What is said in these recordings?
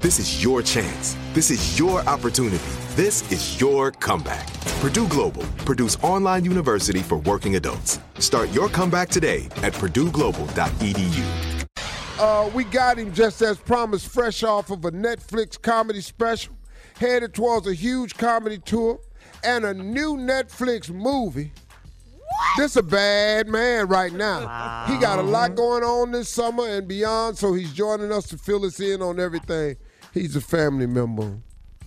This is your chance. This is your opportunity. This is your comeback. Purdue Global, Purdue's online university for working adults. Start your comeback today at purdueglobal.edu. Uh, we got him just as promised, fresh off of a Netflix comedy special, headed towards a huge comedy tour and a new Netflix movie. This a bad man right now. He got a lot going on this summer and beyond, so he's joining us to fill us in on everything. He's a family member.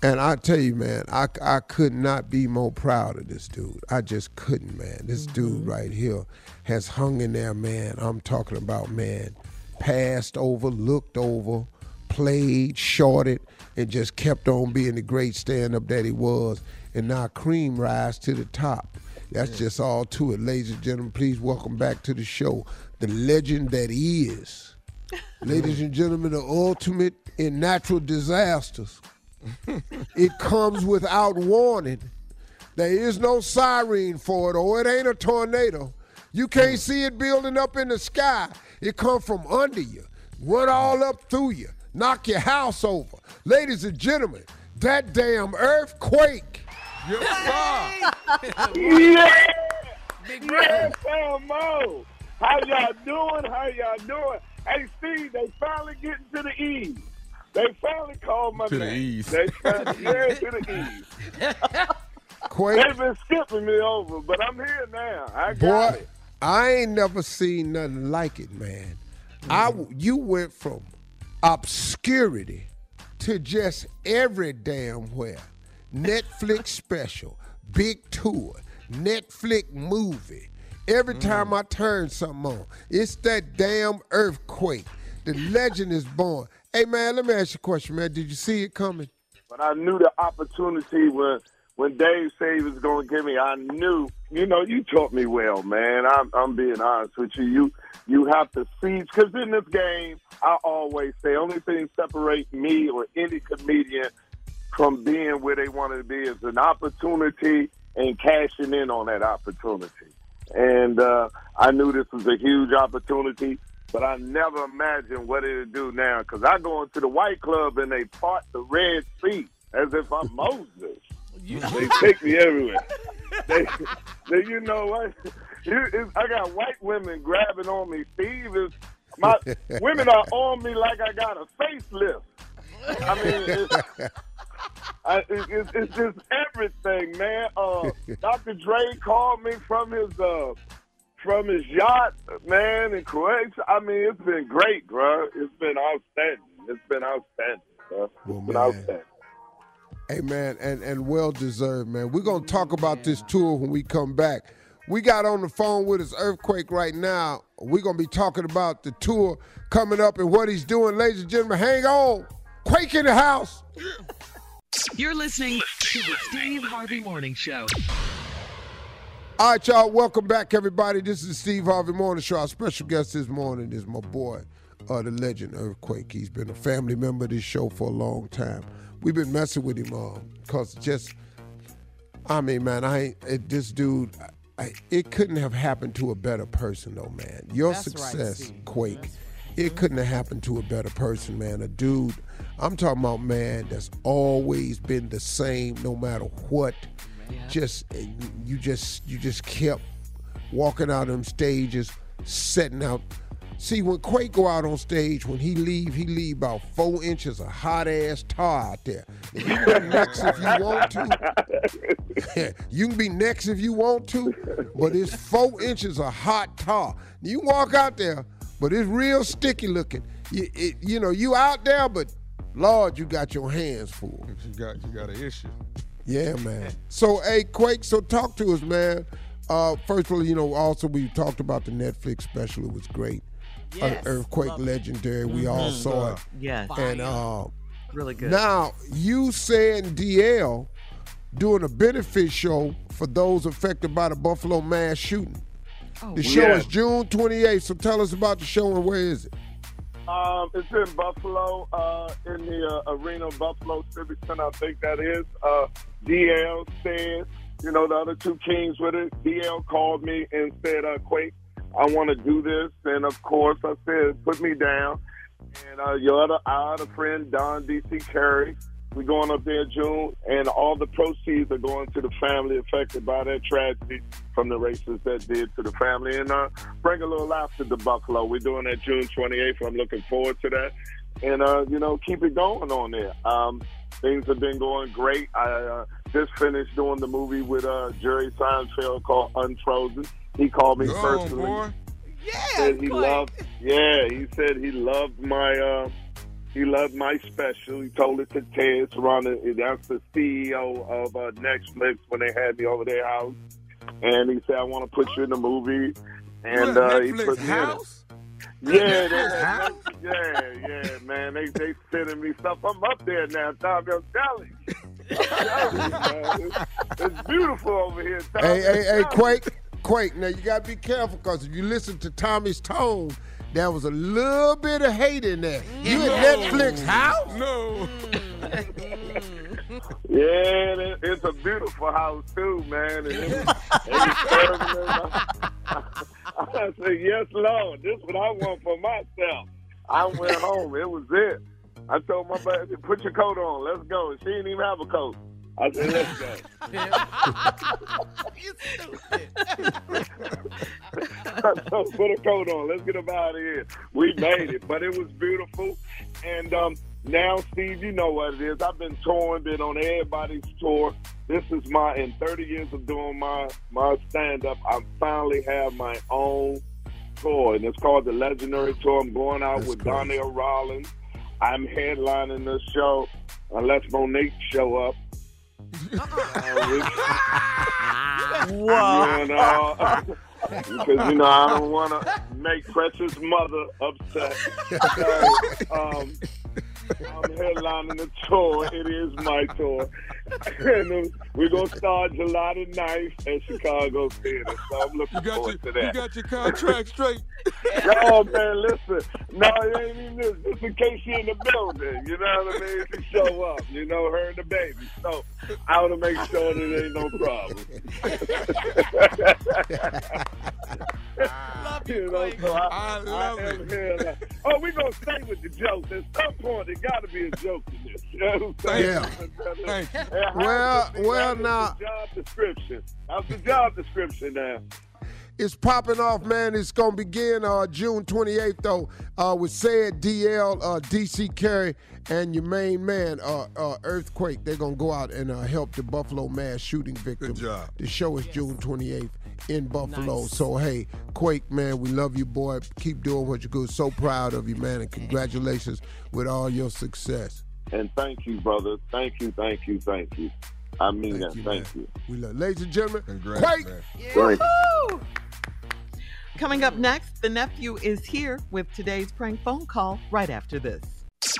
And I tell you, man, I, I could not be more proud of this dude. I just couldn't, man. This mm-hmm. dude right here has hung in there, man. I'm talking about, man, passed over, looked over, played, shorted, and just kept on being the great stand up that he was. And now cream rise to the top. That's just all to it. Ladies and gentlemen, please welcome back to the show the legend that he is. Ladies and gentlemen, the ultimate in natural disasters. it comes without warning. There is no siren for it, or it ain't a tornado. You can't see it building up in the sky. It come from under you, run all up through you, knock your house over. Ladies and gentlemen, that damn earthquake. Yes, yeah. Yes, sir, Mo. How y'all doing? How y'all doing? Hey, Steve, they finally getting to the East. They finally called my To the name. East. They finally, yeah, to the East. Quake. They've been skipping me over, but I'm here now. I got Boy, it. I ain't never seen nothing like it, man. I Mm-hmm. you went from obscurity to just every damn where. Netflix special, big tour, Netflix movie. Every Mm-hmm. time I turn something on, it's that damn earthquake. The legend is born. Hey man, let me ask you a question, man. Did you see it coming? But I knew the opportunity when when Dave said he was going to give me. I knew, you know, you taught me well, man. I'm, I'm being honest with you. You you have to seize because in this game, I always say only thing separate me or any comedian from being where they wanted to be is an opportunity and cashing in on that opportunity. And uh, I knew this was a huge opportunity. but I never imagined what it'd do now. Because I go into the white club and they part the Red Sea as if I'm Moses. they take me everywhere. They, they, you know what? It, I got white women grabbing on me. Steve is my women are on me like I got a facelift. I mean, I, it, it's, it's just everything, man. Uh, Dr. Dre called me from his uh, from his yacht, man, in Croatia. I mean, it's been great, bro. It's been outstanding. It's been outstanding, bro. It's Well, been man. outstanding. Hey man, and and well deserved, man. We're gonna talk about this tour when we come back. We got on the phone with us Earthquake right now. We're gonna be talking about the tour coming up and what he's doing. Ladies and gentlemen, hang on. Quake in the house. You're listening to the Steve Harvey Morning Show. All right, y'all. Welcome back, everybody. This is the Steve Harvey Morning Show. Our special guest this morning is my boy, uh, the legend Earthquake. He's been a family member of this show for a long time. We've been messing with him uh, because just, I mean, man, I ain't, it, this dude, I, it couldn't have happened to a better person, though, man. Your That's success, Steve. Quake, it couldn't have happened to a better person, man. A dude, I'm talking about, man, that's always been the same no matter what. Just eh, you just you just kept walking out them stages, setting out. See, when Quake go out on stage, when he leave, he leave about four inches of hot ass tar out there. And you can be next if you want to. you can be next if you want to, but it's four inches of hot tar. You walk out there, but it's real sticky looking. You, it, you know, you out there, but Lord, you got your hands full. You got you got an issue. Yeah, man. So, hey, Quake, so talk to us, man. Uh, first of all, you know, also we talked about the Netflix special. It was great. Uh, Yes, Earthquake love it. legendary. We all Mhm. saw it. Yes. And uh, Really good. now you saying DL doing a benefit show for those affected by the Buffalo mass shooting. Oh, the show yeah. is June 28th. So tell us about the show and where is it? Um, it's in Buffalo, uh, in the uh, arena, Buffalo Civic Center, I think that is. Uh, DL said, you know, the other two kings with it. DL called me and said, uh, Quake, I want to do this. And of course, I said, put me down. And uh, your other, our other friend, Don D.C. Curry, we're going up there in June, and all the proceeds are going to the family affected by that tragedy from the races that did to the family. And uh, bring a little laughter to the Buffalo. We're doing that June 28th. I'm looking forward to that. And, uh, you know, keep it going on there. Um, things have been going great. I uh, just finished doing the movie with uh, Jerry Seinfeld called Unfrosted. He called me Go on, personally boy. said he loved. Yeah, he said he loved my. Uh, he loved my special. He told it to Ted Sarandos. That's the CEO of uh, Netflix when they had me over their house, and he said, "I want to put you in the movie." And You at uh, he put me in it. Yeah, they house? yeah, yeah, man. They they sending me stuff. I'm up there now, Tom. I'm telling you. I'm telling you, man. It's, it's beautiful over here. Tom. Hey, hey, hey. Quake, Quake. Now you gotta be careful because if you listen to Tommy's tone, there was a little bit of hate in there. You at Netflix house? No. Yeah, it, it's a beautiful house too, man. And it, it's serving. I said, "Yes, Lord, this is what I want for myself." I went home. It was it. I told my buddy, "Put your coat on. Let's go." She didn't even have a coat. I said, "Let's go." you stupid. so put a coat on. Let's get up out of here. We made it, but it was beautiful. And um, now, Steve, you know what it is. I've been touring, been on everybody's tour. This is my in 30 years of doing my my stand up. I finally have my own tour, and it's called the Legendary Tour. I'm going out That's with crazy. Donnell Rawlings. I'm headlining the show unless Mo'Nique show up. Uh, we- Whoa. you know, because you know I don't want to make Precious mother upset. So, um, I'm headlining the tour. It is my tour, and um, we're gonna start July the 9th at Chicago Theater. So I'm looking You got your forward to that. you that. got your contract straight. Oh man, listen. No, it ain't even this. Just in case she in the building, you know what I mean? She show up, you know, her and the baby. So I want to make sure that ain't no problem. love you, know, so I, I love I it. Here, oh, we gonna stay with the jokes. At some point, there got to be a joke in this. You know what I'm yeah. Thank you. Well, well, now. Job description. How's the job description now? It's popping off, man. It's gonna begin uh, June 28th, though, uh, with said DL, uh, DC Curry, and your main man, uh, uh, Earthquake. They're gonna go out and uh, help the Buffalo mass shooting victims. Good job. The show is June 28th in Buffalo. Nice. So hey, Quake, man, we love you, boy. Keep doing what you do. So proud of you, man, and congratulations with all your success. And thank you, brother. Thank you, thank you, thank you. I mean thank that. You, thank man. you. We love, ladies and gentlemen, Congrats, Quake. Man. Yeah. Coming up next, the nephew is here with today's prank phone call right after this.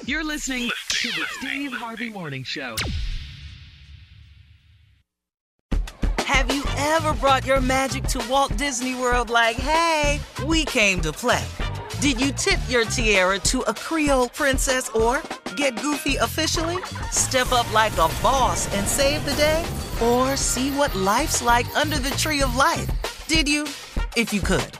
You're listening to the Steve Harvey Morning Show. Have you ever brought your magic to Walt Disney World like, hey, we came to play? Did you tip your tiara to a Creole princess or get goofy officially? Step up like a boss and save the day? Or see what life's like under the tree of life? Did you? If you could.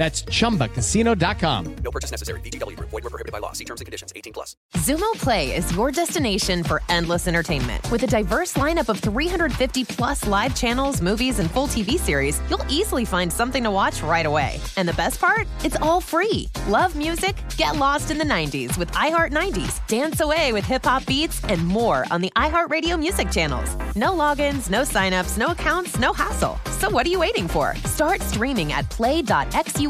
That's ChumbaCasino.com. No purchase necessary. VGW. Void were prohibited by law. See terms and conditions. 18 plus. Xumo Play is your destination for endless entertainment. With a diverse lineup of 350 plus live channels, movies, and full TV series, you'll easily find something to watch right away. And the best part? It's all free. Love music? Get lost in the 90s with iHeart 90s. Dance away with hip hop beats and more on the iHeartRadio music channels. No logins, no signups, no accounts, no hassle. So what are you waiting for? Start streaming at play.xu